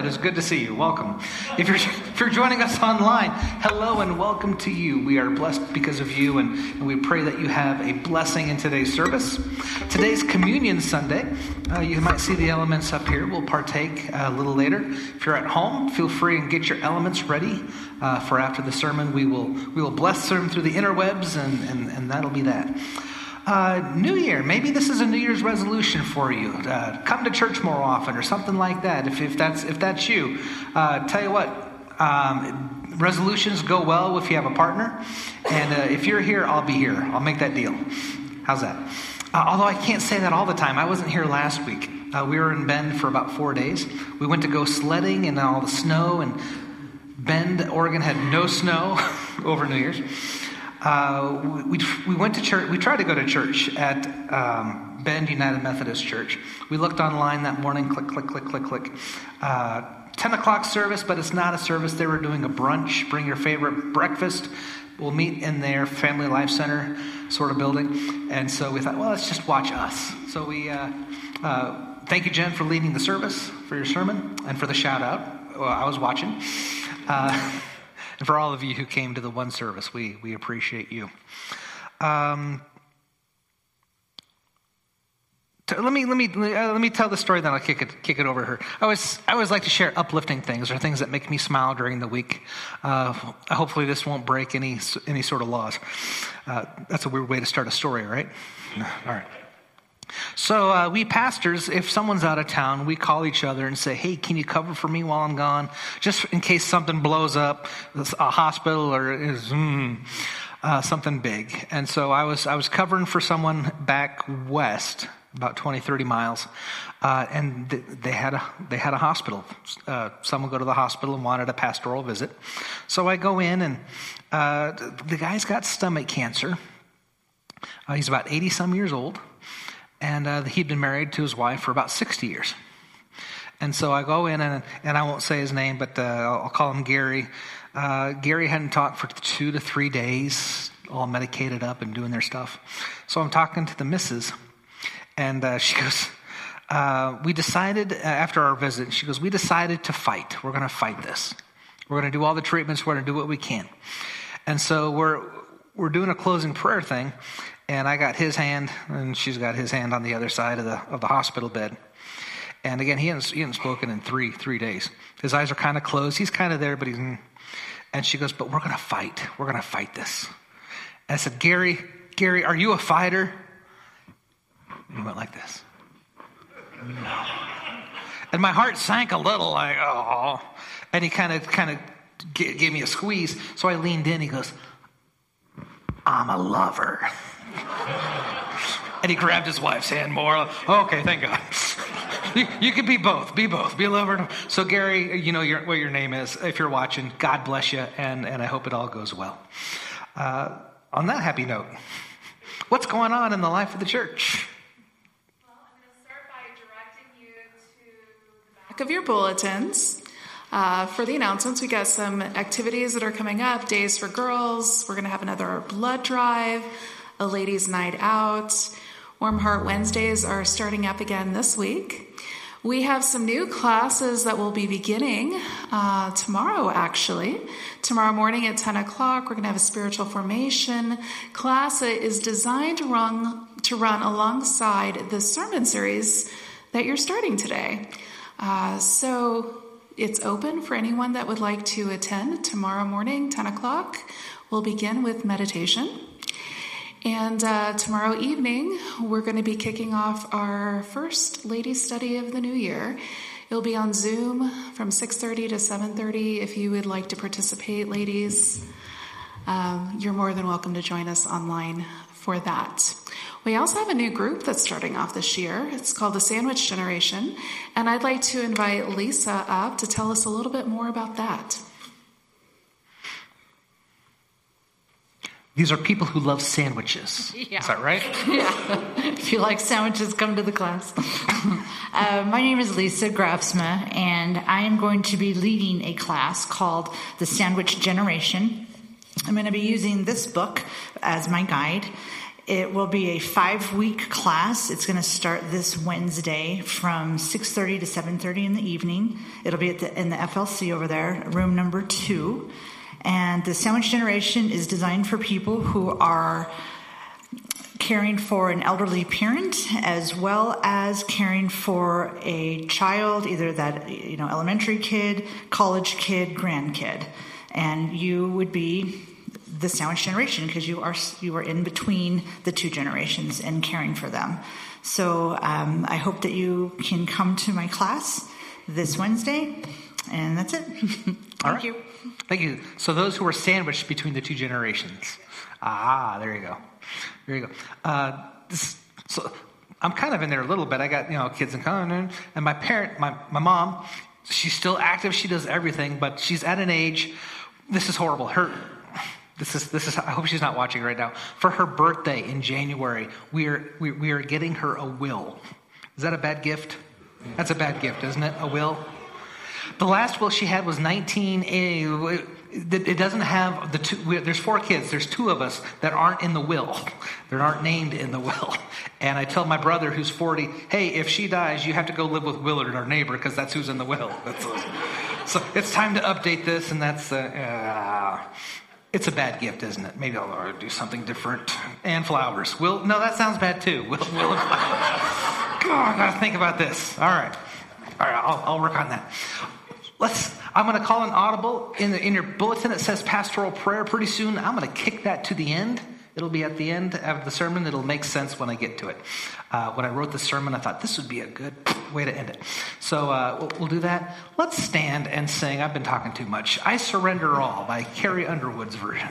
It is good to see you. Welcome. If you're, if you're joining us online, hello and welcome to you. We are blessed because of you, and, and we pray that you have a blessing in today's service. Today's Communion Sunday. Uh, you might see the elements up here. We'll partake uh, a little later. If you're at home, feel free and get your elements ready uh, for after the sermon. We will we will bless them through the interwebs, and, and, and that'll be that. Uh, New Year, maybe this is a New Year's resolution for you. Uh, come to church more often, or something like that. If, if that's if that's you, uh, tell you what, um, resolutions go well if you have a partner, and uh, if you're here, I'll be here. I'll make that deal. How's that? Uh, although I can't say that all the time. I wasn't here last week. We were in Bend for about four days. We went to go sledding in all the snow, and Bend, Oregon had no snow over New Year's. Uh, we, we went to church. We tried to go to church at um, Bend United Methodist Church. We looked online that morning, click, click, click, click, click. Uh, 10 o'clock service, but it's not a service. They were doing a brunch. Bring your favorite breakfast. We'll meet in their Family Life Center sort of building. And so we thought, well, let's just watch us. So we, uh, uh, thank you, Jen, for leading the service, for your sermon, and for the shout out. Well, I was watching. Uh, and for all of you who came to the one service, we, we appreciate you. Um, let me let me uh, let me tell the story. Then I'll kick it kick it over her. I always I always like to share uplifting things or things that make me smile during the week. Uh, hopefully, this won't break any any sort of laws. Uh, that's a weird way to start a story, right? All right. So uh, we pastors, if someone's out of town, we call each other and say, "Hey, can you cover for me while I'm gone, just in case something blows up, a hospital or is mm, uh, something big." And so I was I was covering for someone back west, about 20, 30 miles, uh, and th- they had a they had a hospital. Uh, someone go to the hospital and wanted a pastoral visit, so I go in and uh, the guy's got stomach cancer. Uh, he's about 80 some years old and uh, he'd been married to his wife for about 60 years. And so I go in, and, and I won't say his name, but uh, I'll call him Gary. Uh, Gary hadn't talked for two to three days, all medicated up and doing their stuff. So I'm talking to the missus, and uh, she goes, uh, We decided, uh, after our visit, she goes, We decided to fight. We're going to fight this. We're going to do all the treatments, we're going to do what we can. And so we're, we're doing a closing prayer thing, and I got his hand, and she's got his hand on the other side of the of the hospital bed. And again, he hadn't, he hadn't spoken in three three days. His eyes are kind of closed. He's kind of there, but he's. Mm. And she goes, "But we're going to fight. We're going to fight this." And I said, "Gary, Gary, are you a fighter?" And he went like this. No. And my heart sank a little, like oh. And he kind of kind of gave me a squeeze. So I leaned in. He goes, "I'm a lover." And he grabbed his wife's hand more. Okay, thank God. You, you can be both. Be both. Be a lover. So, Gary, you know your, what your name is. If you're watching, God bless you, and, and I hope it all goes well. Uh, on that happy note, what's going on in the life of the church? Well, I'm going to start by directing you to the back of your bulletins. Uh, for the announcements, we got some activities that are coming up Days for Girls. We're going to have another blood drive, a ladies' night out. Warm Heart Wednesdays are starting up again this week. We have some new classes that will be beginning uh, tomorrow, actually. Tomorrow morning at 10 o'clock, we're going to have a spiritual formation class that is designed to run, to run alongside the sermon series that you're starting today. Uh, so it's open for anyone that would like to attend tomorrow morning, 10 o'clock. We'll begin with meditation. And uh, tomorrow evening, we're going to be kicking off our first ladies' study of the new year. It'll be on Zoom from 6:30 to 7:30. If you would like to participate, ladies, um, you're more than welcome to join us online for that. We also have a new group that's starting off this year. It's called the Sandwich Generation, and I'd like to invite Lisa up to tell us a little bit more about that. These are people who love sandwiches. Yeah. Is that right? Yeah. if you like sandwiches, come to the class. uh, my name is Lisa Grafsma, and I am going to be leading a class called The Sandwich Generation. I'm going to be using this book as my guide. It will be a five-week class. It's going to start this Wednesday from 6:30 to 7:30 in the evening. It'll be at the, in the FLC over there, room number two. And the sandwich generation is designed for people who are caring for an elderly parent as well as caring for a child, either that, you know, elementary kid, college kid, grandkid. And you would be the sandwich generation because you are you are in between the two generations and caring for them. So um, I hope that you can come to my class this Wednesday, and that's it. Thank right. you. Thank you. So those who are sandwiched between the two generations. Ah, there you go. There you go. Uh, this, so I'm kind of in there a little bit. I got you know kids in common, and my parent, my my mom, she's still active. She does everything, but she's at an age. This is horrible. Her this is this is. I hope she's not watching right now. For her birthday in January, we are we, we are getting her a will. Is that a bad gift? That's a bad gift, isn't it? A will. The last will she had was 1980. It doesn't have the two. There's four kids. There's two of us that aren't in the will. That aren't named in the will. And I tell my brother, who's 40, hey, if she dies, you have to go live with Willard, our neighbor, because that's who's in the will. so it's time to update this, and that's. Uh, uh, it's a bad gift, isn't it? Maybe I'll do something different. And flowers. Will no, that sounds bad too. Will, will. God, I gotta think about this. All right, all right, I'll, I'll work on that. Let's. I'm going to call an audible in, the, in your bulletin. It says pastoral prayer. Pretty soon, I'm going to kick that to the end. It'll be at the end of the sermon. It'll make sense when I get to it. Uh, when I wrote the sermon, I thought this would be a good way to end it. So uh, we'll, we'll, do that. Let's stand and sing. I've been talking too much. I Surrender All by Carrie Underwood's version.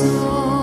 soul.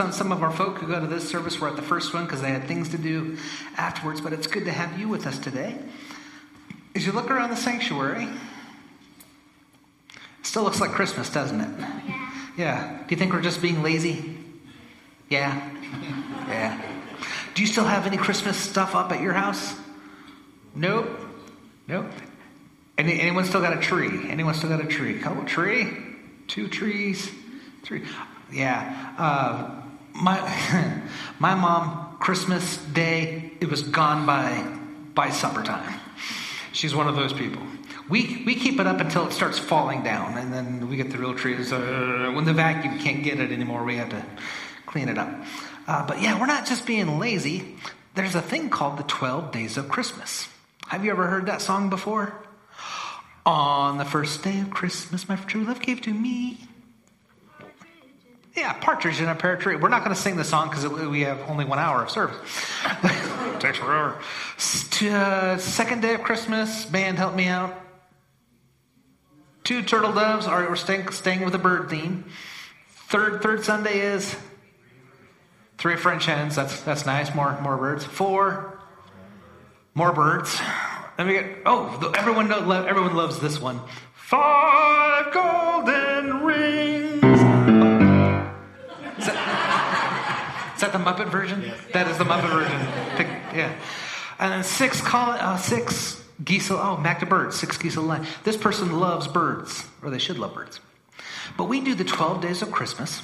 Some, some of our folk who go to this service were at the first one because they had things to do afterwards, but it's good to have you with us today. As you look around the sanctuary, it still looks like Christmas, doesn't it? Yeah. Yeah. Do you think we're just being lazy? Yeah. Yeah. Do you still have any Christmas stuff up at your house? Nope. Nope. Any, anyone still got a tree? Anyone still got a tree? Couple tree? Two trees? Three? Yeah. Uh, my my mom Christmas Day it was gone by by supper time. She's one of those people. We we keep it up until it starts falling down, and then we get the real trees. Uh, when the vacuum can't get it anymore, we have to clean it up. Uh, but yeah, we're not just being lazy. There's a thing called the 12 Days of Christmas. Have you ever heard that song before? On the first day of Christmas, my true love gave to me. Yeah, partridge in a pear tree. We're not going to sing the song because we have only one hour of service. Takes forever. Uh, second day of Christmas, band, help me out. Two turtle doves. All right, we're staying, staying with the bird theme. Third third Sunday is three French hens. That's that's nice. More more birds. Four more birds. Then we get oh everyone everyone loves this one. Five golden rings. Is that the Muppet version? That is the Muppet version. Pick- yeah. And then six call uh, six geese. Oh, back to birds. Six geese a line. This person loves birds, or they should love birds. But we do the twelve days of Christmas.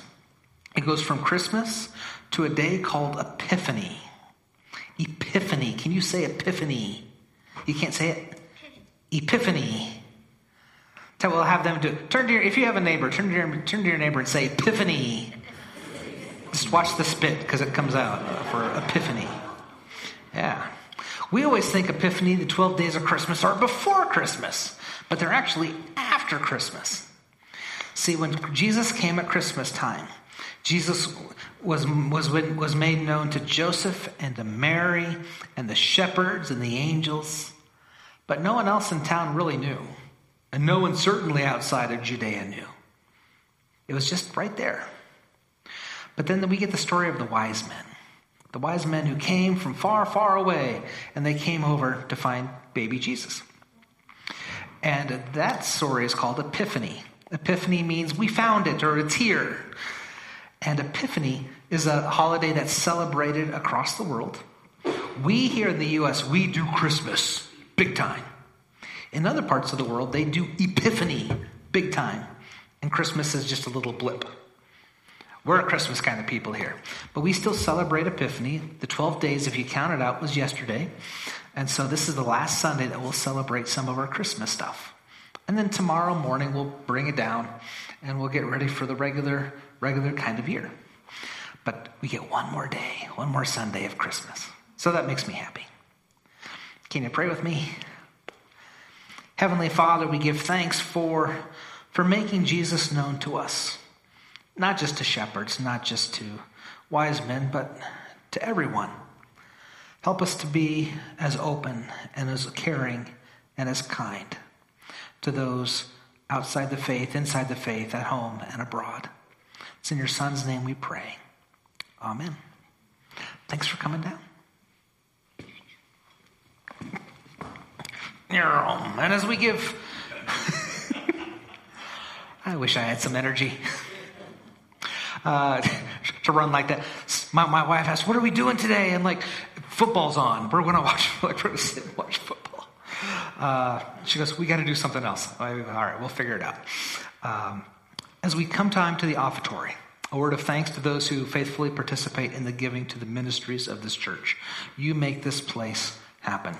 It goes from Christmas to a day called Epiphany. Epiphany. Can you say Epiphany? You can't say it. Epiphany. So we'll have them do. Turn to your, if you have a neighbor, turn to your, turn to your neighbor and say Epiphany. Just watch the spit because it comes out for Epiphany. Yeah. We always think Epiphany, the 12 days of Christmas, are before Christmas, but they're actually after Christmas. See, when Jesus came at Christmas time, Jesus was, was, was made known to Joseph and to Mary and the shepherds and the angels, but no one else in town really knew. And no one certainly outside of Judea knew. It was just right there. But then we get the story of the wise men. The wise men who came from far, far away, and they came over to find baby Jesus. And that story is called Epiphany. Epiphany means we found it or it's here. And Epiphany is a holiday that's celebrated across the world. We here in the US, we do Christmas big time. In other parts of the world, they do Epiphany big time. And Christmas is just a little blip. We're a Christmas kind of people here. But we still celebrate Epiphany. The 12 days, if you count it out, was yesterday. And so this is the last Sunday that we'll celebrate some of our Christmas stuff. And then tomorrow morning we'll bring it down and we'll get ready for the regular regular kind of year. But we get one more day, one more Sunday of Christmas. So that makes me happy. Can you pray with me? Heavenly Father, we give thanks for for making Jesus known to us. Not just to shepherds, not just to wise men, but to everyone. Help us to be as open and as caring and as kind to those outside the faith, inside the faith, at home and abroad. It's in your Son's name we pray. Amen. Thanks for coming down. And as we give, I wish I had some energy uh, to run like that. My, my wife asked, "What are we doing today?" And like, football's on. We're going to watch. Like, we're to sit and watch football. Uh, she goes, "We got to do something else." All right, we'll figure it out. Um, as we come time to the offertory, a word of thanks to those who faithfully participate in the giving to the ministries of this church. You make this place happen.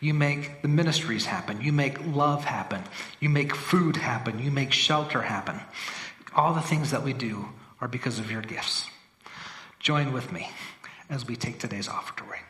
You make the ministries happen. You make love happen. You make food happen. You make shelter happen. All the things that we do because of your gifts. Join with me as we take today's offertory.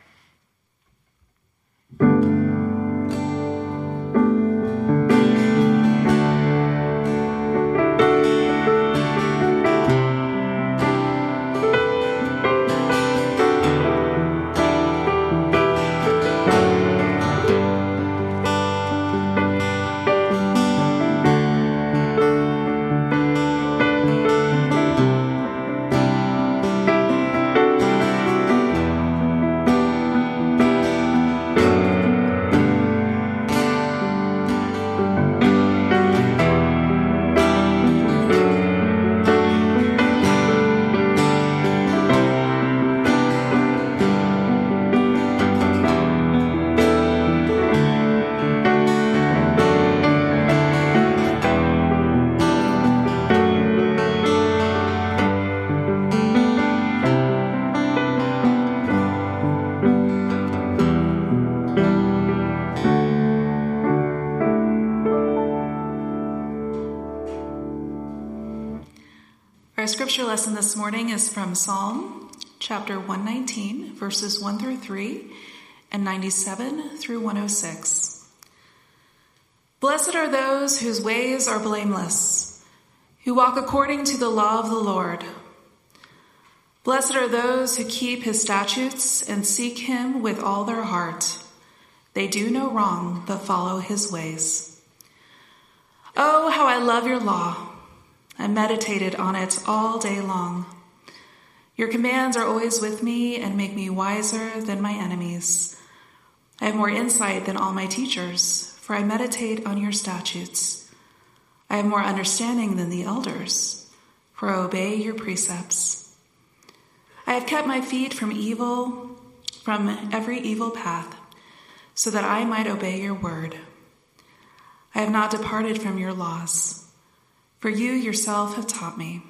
Scripture lesson this morning is from Psalm chapter 119, verses 1 through 3, and 97 through 106. Blessed are those whose ways are blameless, who walk according to the law of the Lord. Blessed are those who keep his statutes and seek him with all their heart. They do no wrong, but follow his ways. Oh, how I love your law! I meditated on it all day long. Your commands are always with me and make me wiser than my enemies. I have more insight than all my teachers, for I meditate on your statutes. I have more understanding than the elders, for I obey your precepts. I have kept my feet from evil, from every evil path, so that I might obey your word. I have not departed from your laws, for you yourself have taught me.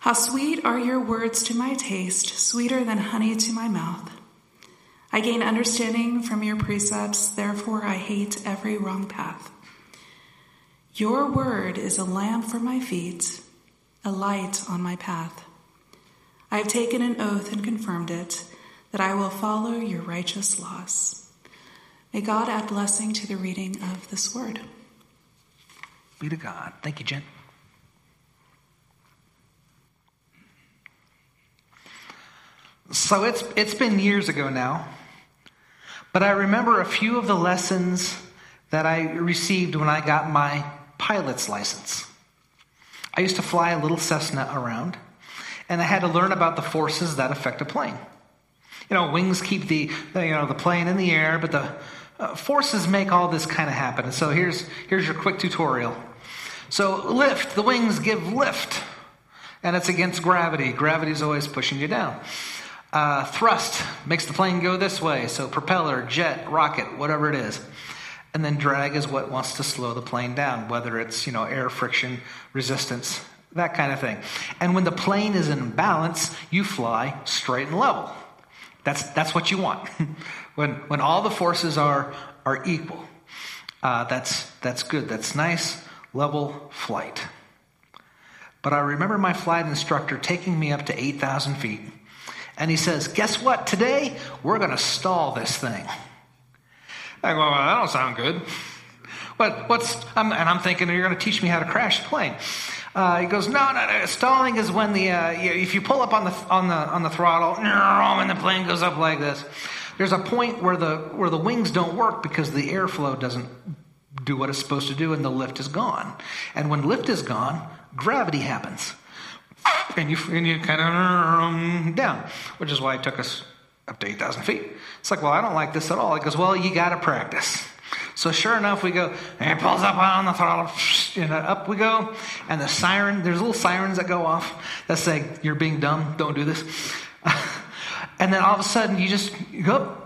How sweet are your words to my taste, sweeter than honey to my mouth. I gain understanding from your precepts, therefore I hate every wrong path. Your word is a lamp for my feet, a light on my path. I have taken an oath and confirmed it that I will follow your righteous laws. May God add blessing to the reading of this word. Be to God. Thank you, Jen. So it's it's been years ago now, but I remember a few of the lessons that I received when I got my pilot's license. I used to fly a little Cessna around, and I had to learn about the forces that affect a plane. You know, wings keep the you know the plane in the air, but the uh, forces make all this kind of happen. And so here's here's your quick tutorial. So lift, the wings give lift, and it's against gravity. Gravity is always pushing you down. Uh, thrust makes the plane go this way. So propeller, jet, rocket, whatever it is. And then drag is what wants to slow the plane down, whether it's you know air friction, resistance, that kind of thing. And when the plane is in balance, you fly straight and level. That's that's what you want. when when all the forces are are equal, uh, that's that's good. That's nice level flight. But I remember my flight instructor taking me up to eight thousand feet and he says, Guess what? Today, we're going to stall this thing. I go, well, that don't sound good. What, what's, I'm, and I'm thinking, you're going to teach me how to crash the plane. Uh, he goes, no, no, no. Stalling is when the, uh, if you pull up on the, on the, on the throttle, and the plane goes up like this. There's a point where the, where the wings don't work because the airflow doesn't do what it's supposed to do and the lift is gone. And when lift is gone, gravity happens and you, and you kind of um, down, which is why it took us up to 8,000 feet. It's like, well, I don't like this at all. He goes, well, you got to practice. So sure enough, we go, and it pulls up on the throttle, and up we go, and the siren, there's little sirens that go off that say, you're being dumb, don't do this. and then all of a sudden, you just go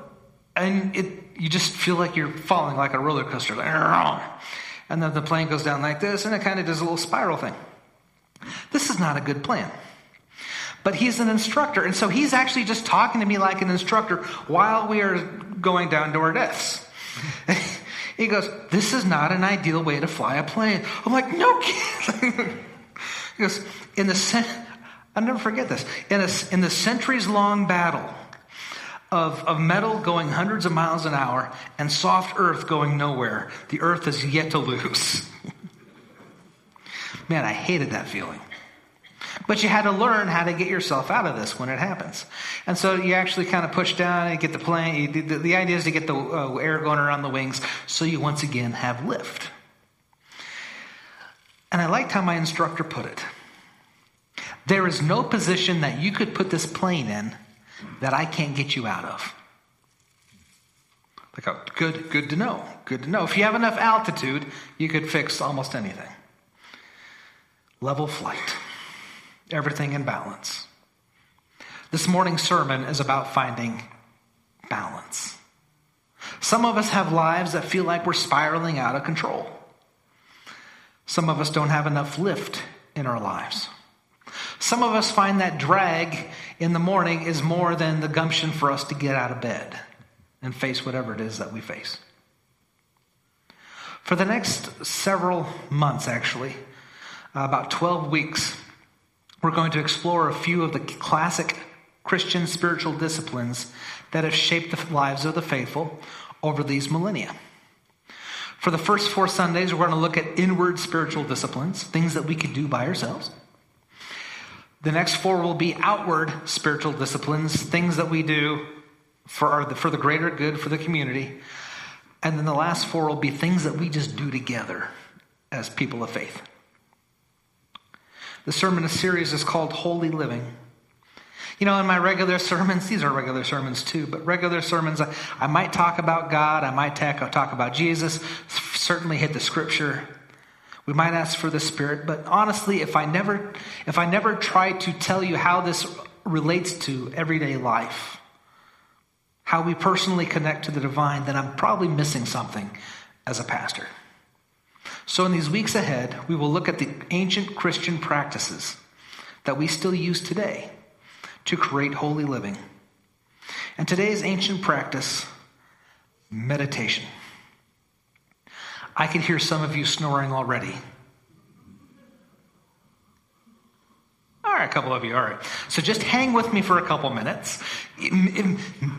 and it, you just feel like you're falling like a roller coaster. And then the plane goes down like this, and it kind of does a little spiral thing. This is not a good plan. But he's an instructor, and so he's actually just talking to me like an instructor while we are going down to our deaths. he goes, This is not an ideal way to fly a plane. I'm like, No kidding. he goes, In the I'll never forget this. In, a, in the centuries long battle of, of metal going hundreds of miles an hour and soft earth going nowhere, the earth is yet to lose. Man, I hated that feeling. But you had to learn how to get yourself out of this when it happens. And so you actually kind of push down and get the plane. The, the idea is to get the uh, air going around the wings so you once again have lift. And I liked how my instructor put it. There is no position that you could put this plane in that I can't get you out of. Like, oh, good, good to know. Good to know. If you have enough altitude, you could fix almost anything. Level flight everything in balance. This morning's sermon is about finding balance. Some of us have lives that feel like we're spiraling out of control. Some of us don't have enough lift in our lives. Some of us find that drag in the morning is more than the gumption for us to get out of bed and face whatever it is that we face. For the next several months, actually, uh, about 12 weeks, we're going to explore a few of the classic Christian spiritual disciplines that have shaped the lives of the faithful over these millennia. For the first four Sundays, we're going to look at inward spiritual disciplines, things that we could do by ourselves. The next four will be outward spiritual disciplines, things that we do for, our, for the greater good for the community. And then the last four will be things that we just do together as people of faith. The sermon series is called Holy Living. You know, in my regular sermons, these are regular sermons too, but regular sermons, I, might talk about God, I might talk, talk about Jesus, certainly hit the scripture. We might ask for the Spirit, but honestly, if I never, if I never try to tell you how this relates to everyday life, how we personally connect to the divine, then I'm probably missing something as a pastor. So, in these weeks ahead, we will look at the ancient Christian practices that we still use today to create holy living. And today's ancient practice, meditation. I can hear some of you snoring already. All right, a couple of you. All right. So just hang with me for a couple minutes.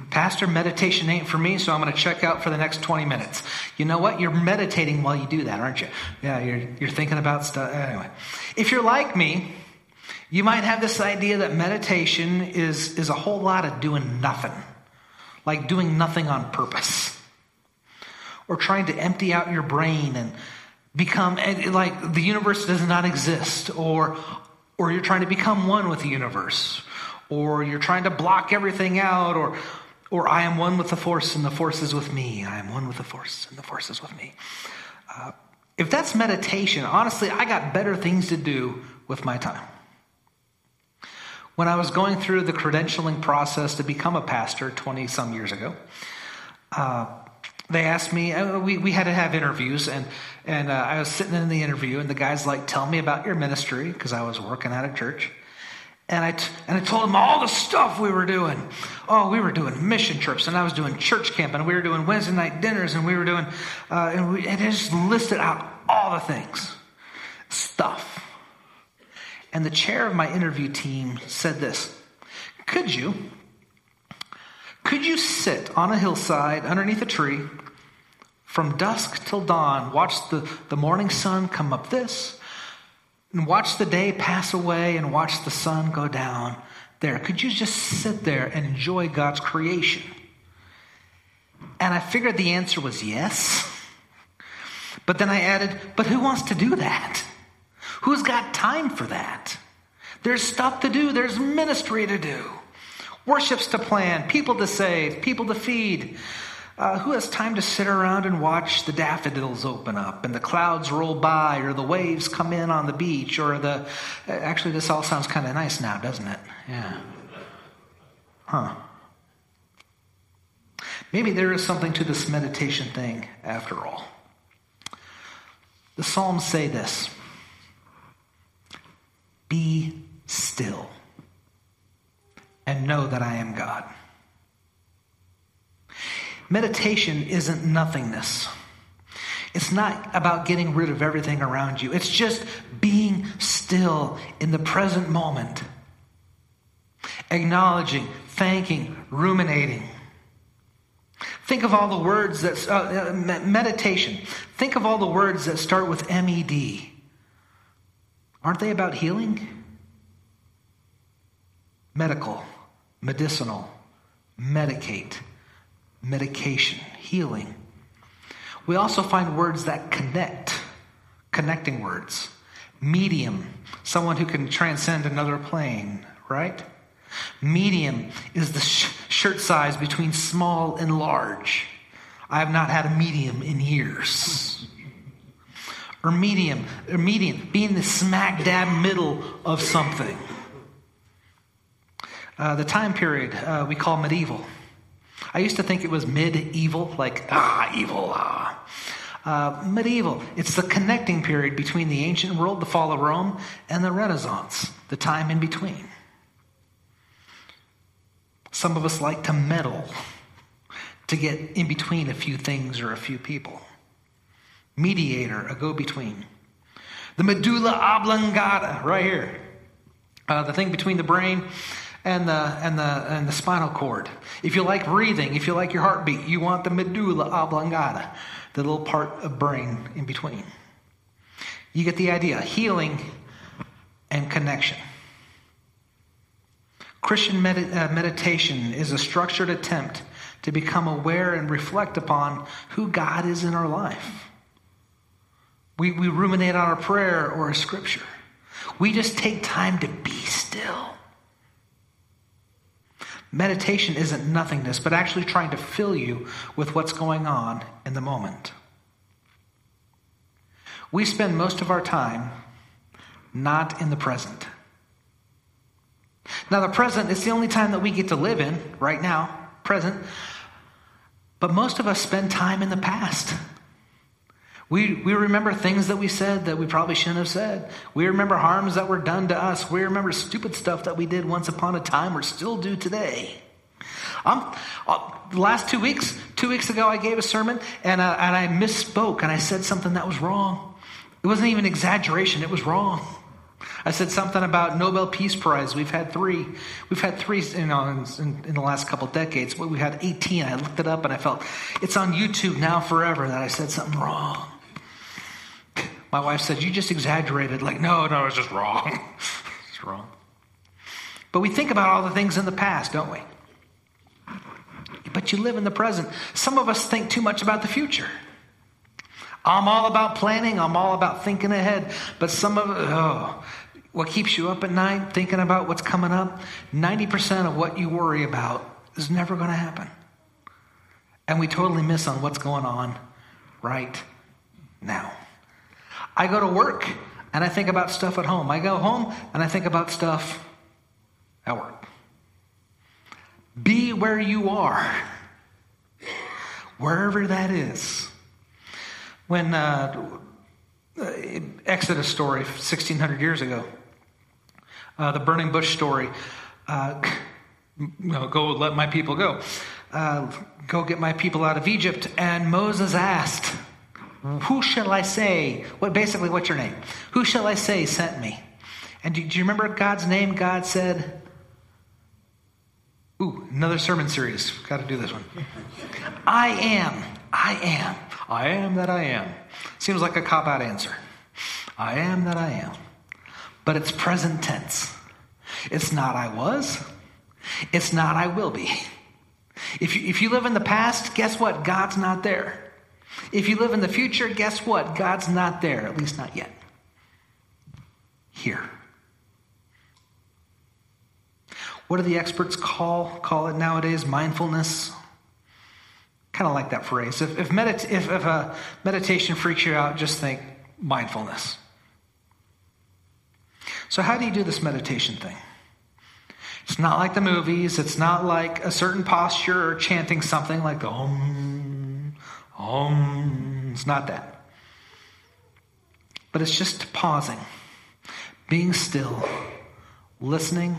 Pastor, meditation ain't for me, so I'm going to check out for the next 20 minutes. You know what? You're meditating while you do that, aren't you? Yeah, you're, you're thinking about stuff. Anyway, if you're like me, you might have this idea that meditation is, is a whole lot of doing nothing, like doing nothing on purpose or trying to empty out your brain and become like the universe does not exist or or you're trying to become one with the universe or you're trying to block everything out or or I am one with the force and the force is with me. I am one with the force and the force is with me. Uh, if that's meditation, honestly, I got better things to do with my time. When I was going through the credentialing process to become a pastor 20 some years ago, uh, they asked me, we, we had to have interviews, and, and uh, I was sitting in the interview, and the guy's like, Tell me about your ministry, because I was working at a church. And I, t- and I told him all the stuff we were doing. Oh, we were doing mission trips, and I was doing church camp, and we were doing Wednesday night dinners, and we were doing, uh, and, we, and just listed out all the things, stuff. And the chair of my interview team said this Could you, could you sit on a hillside underneath a tree from dusk till dawn, watch the, the morning sun come up this, and watch the day pass away and watch the sun go down there? Could you just sit there and enjoy God's creation? And I figured the answer was yes. But then I added, but who wants to do that? Who's got time for that? There's stuff to do, there's ministry to do, worships to plan, people to save, people to feed. Uh, who has time to sit around and watch the daffodils open up and the clouds roll by or the waves come in on the beach or the. Actually, this all sounds kind of nice now, doesn't it? Yeah. Huh. Maybe there is something to this meditation thing after all. The Psalms say this Be still and know that I am God. Meditation isn't nothingness. It's not about getting rid of everything around you. It's just being still in the present moment, acknowledging, thanking, ruminating. Think of all the words that, uh, meditation. Think of all the words that start with MED. Aren't they about healing? Medical, medicinal, medicate, medication, healing. We also find words that connect, connecting words. Medium, someone who can transcend another plane, right? Medium is the sh- shirt size between small and large. I have not had a medium in years. Or medium, or medium, being the smack dab middle of something. Uh, the time period uh, we call medieval. I used to think it was medieval, like, ah, evil, ah. Uh, medieval, it's the connecting period between the ancient world, the fall of Rome, and the Renaissance, the time in between. Some of us like to meddle to get in between a few things or a few people. Mediator, a go between. The medulla oblongata, right here. uh, the thing between the brain and the, and, the, and the spinal cord. If you like breathing, if you like your heartbeat, you want the medulla oblongata, the little part of brain in between. You get the idea healing and connection. Christian med- uh, meditation is a structured attempt to become aware and reflect upon who God is in our life. We, we ruminate on our prayer or a scripture. We just take time to be still. Meditation isn't nothingness, but actually trying to fill you with what's going on in the moment. We spend most of our time not in the present. Now, the present is the only time that we get to live in right now, present. But most of us spend time in the past. We, we remember things that we said that we probably shouldn't have said. We remember harms that were done to us. We remember stupid stuff that we did once upon a time or still do today. Um, uh, last two weeks, two weeks ago, I gave a sermon and, uh, and I misspoke and I said something that was wrong. It wasn't even exaggeration, it was wrong. I said something about Nobel Peace Prize. We've had three. We've had three in, in the last couple decades. We had 18. I looked it up and I felt it's on YouTube now forever that I said something wrong. My wife said, You just exaggerated. Like, no, no, it's just wrong. it's wrong. But we think about all the things in the past, don't we? But you live in the present. Some of us think too much about the future. I'm all about planning, I'm all about thinking ahead. But some of oh, what keeps you up at night thinking about what's coming up, 90% of what you worry about is never going to happen. And we totally miss on what's going on right now. I go to work and I think about stuff at home. I go home and I think about stuff at work. Be where you are, wherever that is. When uh, Exodus story, 1600 years ago, uh, the burning bush story, uh, go let my people go. Uh, go get my people out of Egypt. And Moses asked, who shall I say? What basically, what's your name? Who shall I say sent me? And do, do you remember God's name? God said, Ooh, another sermon series. Got to do this one. I am. I am. I am that I am. Seems like a cop out answer. I am that I am. But it's present tense. It's not I was. It's not I will be. If you, if you live in the past, guess what? God's not there. If you live in the future, guess what? God's not there, at least not yet. Here. What do the experts call call it nowadays? Mindfulness. Kind of like that phrase. If if, medit- if if a meditation freaks you out, just think mindfulness. So how do you do this meditation thing? It's not like the movies. It's not like a certain posture or chanting something like the Om. Om. It's not that. But it's just pausing, being still, listening.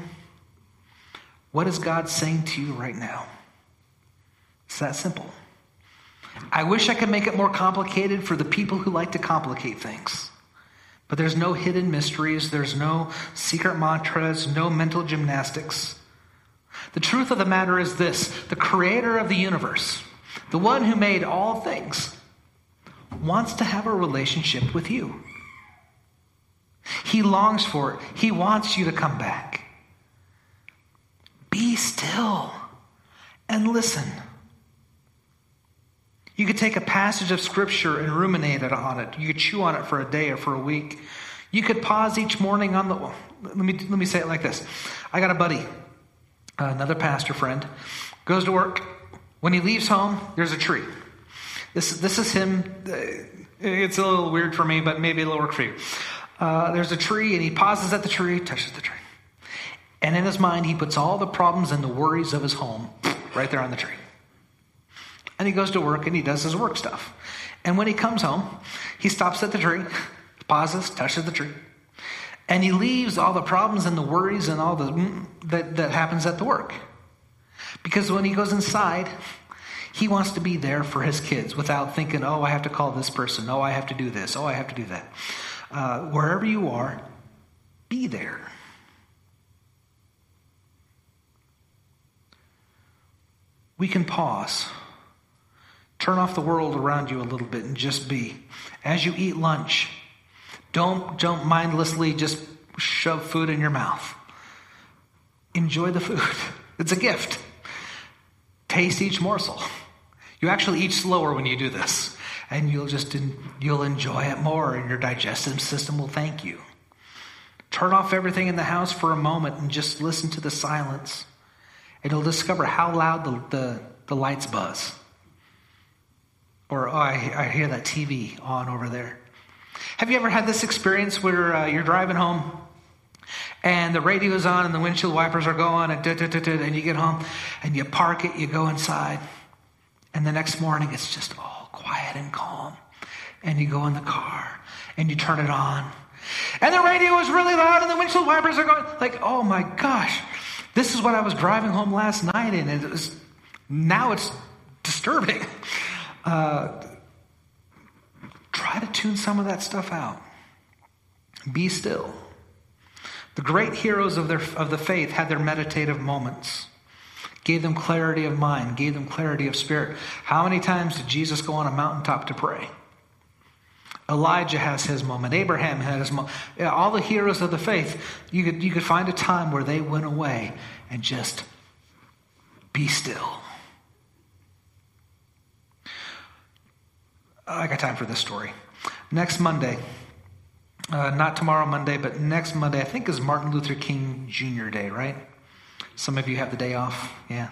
What is God saying to you right now? It's that simple. I wish I could make it more complicated for the people who like to complicate things. But there's no hidden mysteries, there's no secret mantras, no mental gymnastics. The truth of the matter is this the creator of the universe, the one who made all things, wants to have a relationship with you. He longs for it, he wants you to come back. Be still and listen. You could take a passage of scripture and ruminate on it. You could chew on it for a day or for a week. You could pause each morning on the. Let me, let me say it like this I got a buddy, another pastor friend, goes to work. When he leaves home, there's a tree. This, this is him. It's a little weird for me, but maybe it'll work for you. Uh, there's a tree, and he pauses at the tree, touches the tree. And in his mind, he puts all the problems and the worries of his home right there on the tree. And he goes to work and he does his work stuff. And when he comes home, he stops at the tree, pauses, touches the tree, and he leaves all the problems and the worries and all the mm, that, that happens at the work. Because when he goes inside, he wants to be there for his kids without thinking, oh, I have to call this person. Oh, I have to do this. Oh, I have to do that. Uh, wherever you are, be there. We can pause, turn off the world around you a little bit, and just be. As you eat lunch, don't, don't mindlessly just shove food in your mouth. Enjoy the food, it's a gift. Taste each morsel. You actually eat slower when you do this, and you'll just you'll enjoy it more, and your digestive system will thank you. Turn off everything in the house for a moment and just listen to the silence, and you'll discover how loud the, the, the lights buzz. Or, oh, I, I hear that TV on over there. Have you ever had this experience where uh, you're driving home and the radio's on and the windshield wipers are going and, and you get home and you park it, you go inside, and the next morning it's just all quiet and calm. And you go in the car and you turn it on. And the radio is really loud and the windshield wipers are going like, oh my gosh, this is what I was driving home last night in. And it was, now it's disturbing. Uh, try to tune some of that stuff out. Be still. The great heroes of, their, of the faith had their meditative moments, gave them clarity of mind, gave them clarity of spirit. How many times did Jesus go on a mountaintop to pray? Elijah has his moment. Abraham had his moment. All the heroes of the faith, you could, you could find a time where they went away and just be still. I got time for this story. Next Monday, uh, not tomorrow Monday, but next Monday, I think is Martin Luther King Jr. Day, right? Some of you have the day off. Yeah.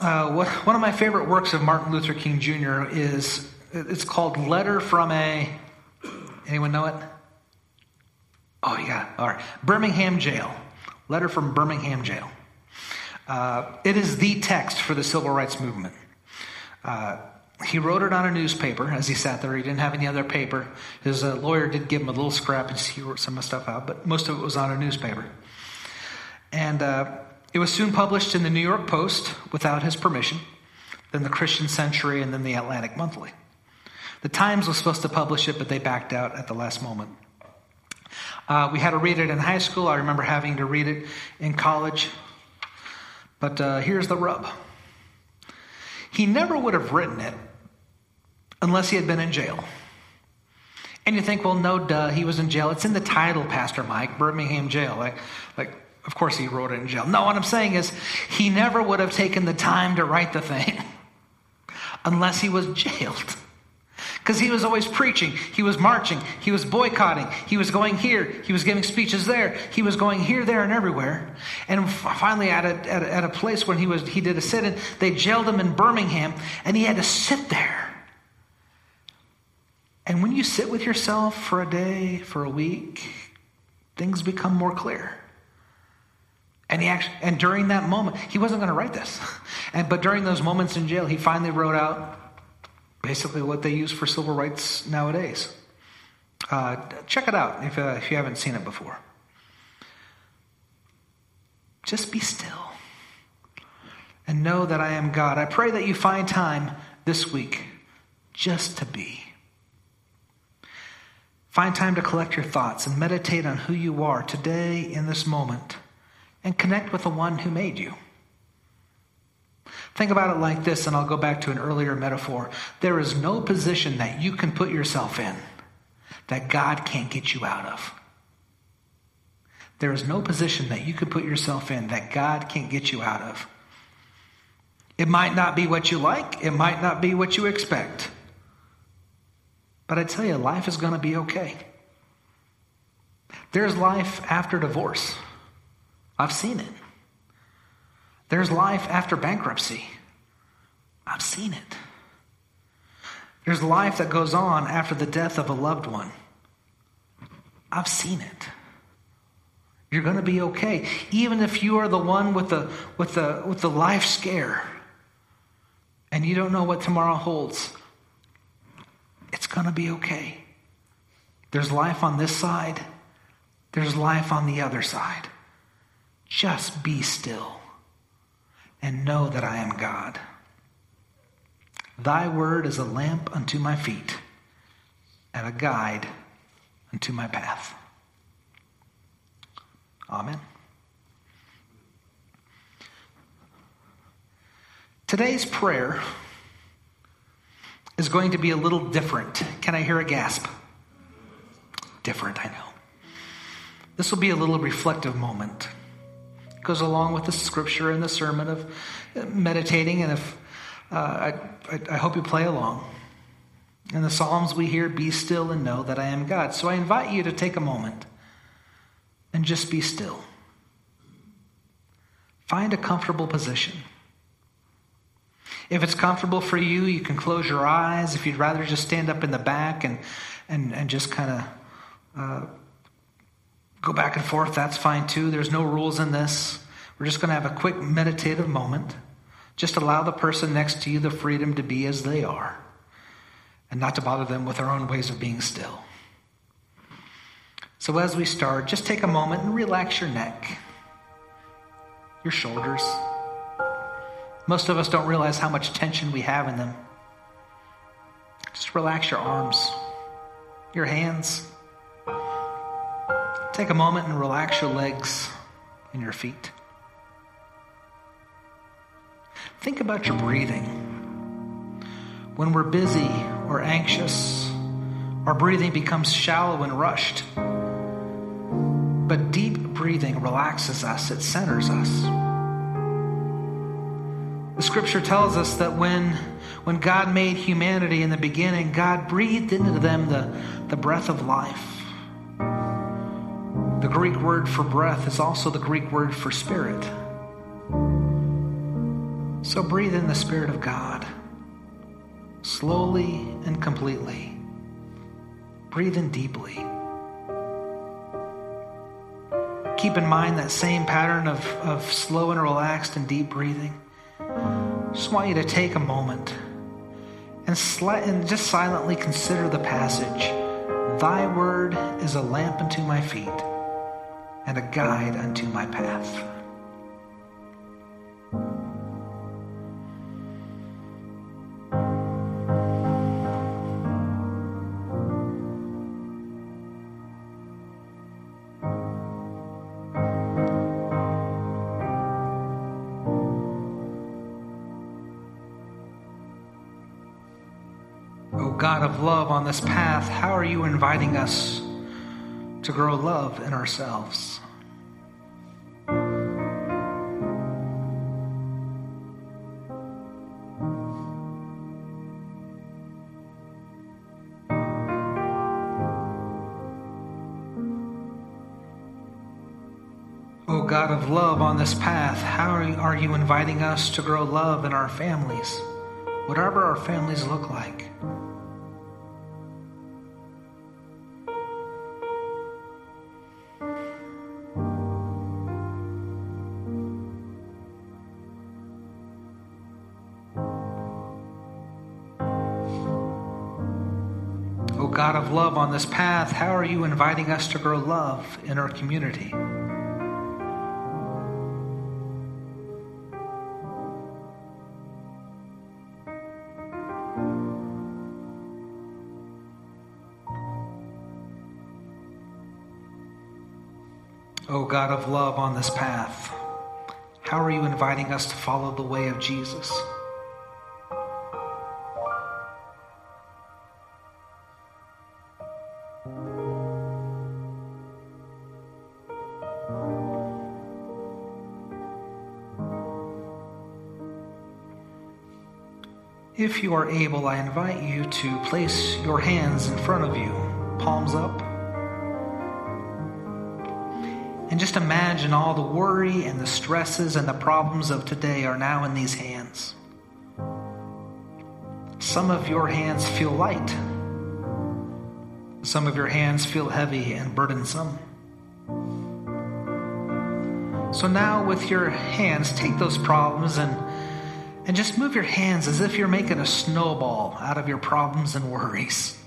Uh, what, one of my favorite works of Martin Luther King Jr. is it's called Letter from a. Anyone know it? Oh, yeah. All right. Birmingham Jail. Letter from Birmingham Jail. Uh, it is the text for the civil rights movement. Uh, he wrote it on a newspaper as he sat there. He didn't have any other paper. His uh, lawyer did give him a little scrap and he wrote some of the stuff out, but most of it was on a newspaper. And uh, it was soon published in the New York Post without his permission, then the Christian Century, and then the Atlantic Monthly. The Times was supposed to publish it, but they backed out at the last moment. Uh, we had to read it in high school. I remember having to read it in college. But uh, here's the rub he never would have written it unless he had been in jail. And you think, well, no, duh, he was in jail. It's in the title, Pastor Mike, Birmingham jail. Like, like, of course he wrote it in jail. No, what I'm saying is, he never would have taken the time to write the thing unless he was jailed. Because he was always preaching, he was marching, he was boycotting, he was going here, he was giving speeches there, he was going here, there, and everywhere. And finally, at a, at a, at a place when he, was, he did a sit in, they jailed him in Birmingham, and he had to sit there. And when you sit with yourself for a day, for a week, things become more clear. And he actually, and during that moment, he wasn't going to write this. And, but during those moments in jail, he finally wrote out basically what they use for civil rights nowadays. Uh, check it out if, uh, if you haven't seen it before. Just be still and know that I am God. I pray that you find time this week just to be. Find time to collect your thoughts and meditate on who you are today in this moment and connect with the one who made you. Think about it like this, and I'll go back to an earlier metaphor. There is no position that you can put yourself in that God can't get you out of. There is no position that you can put yourself in that God can't get you out of. It might not be what you like, it might not be what you expect. But I tell you, life is going to be okay. There's life after divorce. I've seen it. There's life after bankruptcy. I've seen it. There's life that goes on after the death of a loved one. I've seen it. You're going to be okay. Even if you are the one with the, with the, with the life scare and you don't know what tomorrow holds, it's going to be okay. There's life on this side, there's life on the other side. Just be still and know that I am God. Thy word is a lamp unto my feet and a guide unto my path. Amen. Today's prayer is going to be a little different. Can I hear a gasp? Different, I know. This will be a little reflective moment. It goes along with the scripture and the sermon of uh, meditating, and if uh, I, I, I hope you play along. In the Psalms, we hear, Be still and know that I am God. So I invite you to take a moment and just be still. Find a comfortable position. If it's comfortable for you, you can close your eyes. If you'd rather just stand up in the back and, and, and just kind of uh, go back and forth, that's fine too. There's no rules in this. We're just going to have a quick meditative moment. Just allow the person next to you the freedom to be as they are and not to bother them with their own ways of being still. So, as we start, just take a moment and relax your neck, your shoulders. Most of us don't realize how much tension we have in them. Just relax your arms, your hands. Take a moment and relax your legs and your feet. Think about your breathing. When we're busy or anxious, our breathing becomes shallow and rushed. But deep breathing relaxes us, it centers us. The scripture tells us that when, when God made humanity in the beginning, God breathed into them the, the breath of life. The Greek word for breath is also the Greek word for spirit. So breathe in the Spirit of God slowly and completely. Breathe in deeply. Keep in mind that same pattern of, of slow and relaxed and deep breathing. Just want you to take a moment and, and just silently consider the passage. Thy word is a lamp unto my feet and a guide unto my path. God of love on this path, how are you inviting us to grow love in ourselves? O God of love on this path, how are you inviting us to grow love in our families, whatever our families look like? Love on this path, how are you inviting us to grow love in our community? O God of love on this path, how are you inviting us to follow the way of Jesus? You are able, I invite you to place your hands in front of you, palms up. And just imagine all the worry and the stresses and the problems of today are now in these hands. Some of your hands feel light. Some of your hands feel heavy and burdensome. So now, with your hands, take those problems and, and just move your hands as if you're making a snowball out of your problems and worries.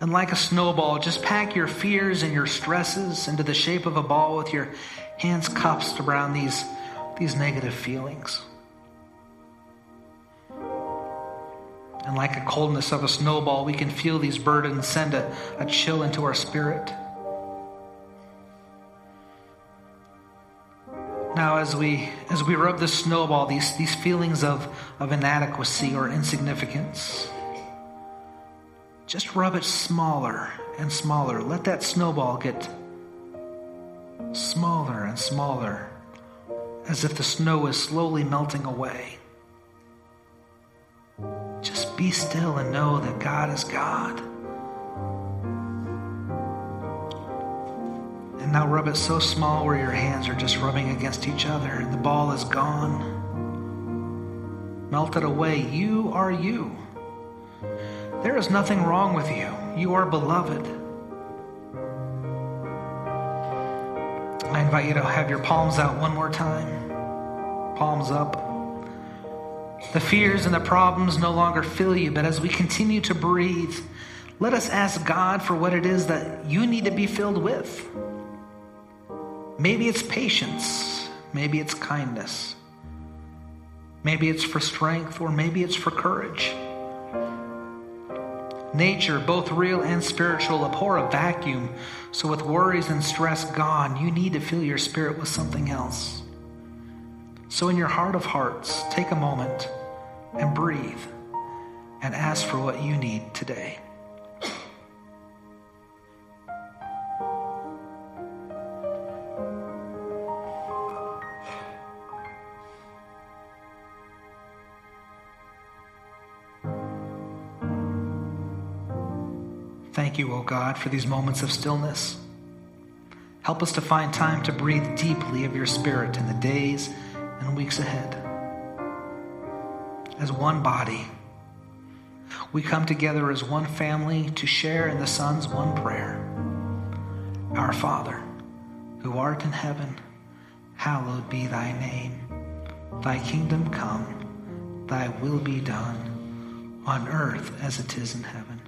And like a snowball, just pack your fears and your stresses into the shape of a ball with your hands cupped around these, these negative feelings. And like a coldness of a snowball, we can feel these burdens send a, a chill into our spirit. Now, as we as we rub the snowball, these these feelings of of inadequacy or insignificance, just rub it smaller and smaller. Let that snowball get smaller and smaller, as if the snow is slowly melting away. Just be still and know that God is God. And now rub it so small where your hands are just rubbing against each other and the ball is gone. Melted away. You are you. There is nothing wrong with you. You are beloved. I invite you to have your palms out one more time. Palms up. The fears and the problems no longer fill you, but as we continue to breathe, let us ask God for what it is that you need to be filled with. Maybe it's patience. Maybe it's kindness. Maybe it's for strength, or maybe it's for courage. Nature, both real and spiritual, abhor a vacuum. So, with worries and stress gone, you need to fill your spirit with something else. So, in your heart of hearts, take a moment and breathe and ask for what you need today. You, O God, for these moments of stillness. Help us to find time to breathe deeply of your Spirit in the days and weeks ahead. As one body, we come together as one family to share in the Son's one prayer Our Father, who art in heaven, hallowed be thy name. Thy kingdom come, thy will be done, on earth as it is in heaven.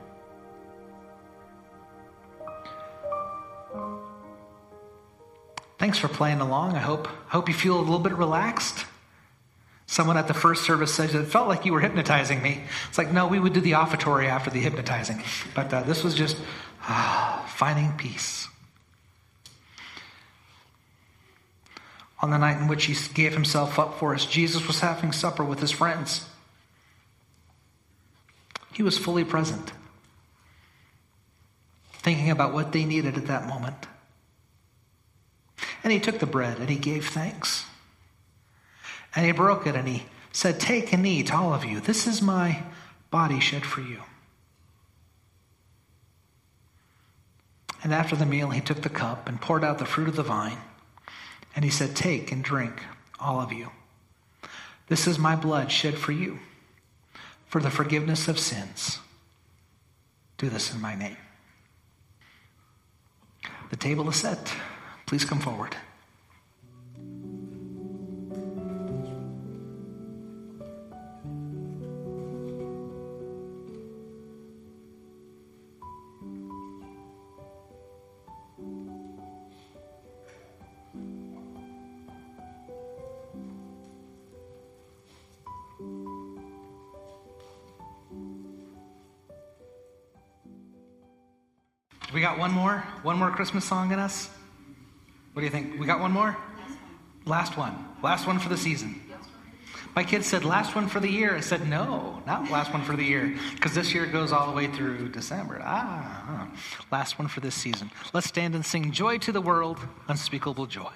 Thanks for playing along. I hope hope you feel a little bit relaxed. Someone at the first service said it felt like you were hypnotizing me. It's like no, we would do the offertory after the hypnotizing, but uh, this was just ah, finding peace. On the night in which he gave himself up for us, Jesus was having supper with his friends. He was fully present, thinking about what they needed at that moment. And he took the bread and he gave thanks. And he broke it and he said, Take and eat, all of you. This is my body shed for you. And after the meal, he took the cup and poured out the fruit of the vine. And he said, Take and drink, all of you. This is my blood shed for you, for the forgiveness of sins. Do this in my name. The table is set. Please come forward. We got one more? One more Christmas song in us? What do you think? We got one more? Last one. Last one for the season. My kids said last one for the year. I said no, not last one for the year, because this year goes all the way through December. Ah, last one for this season. Let's stand and sing "Joy to the World," unspeakable joy.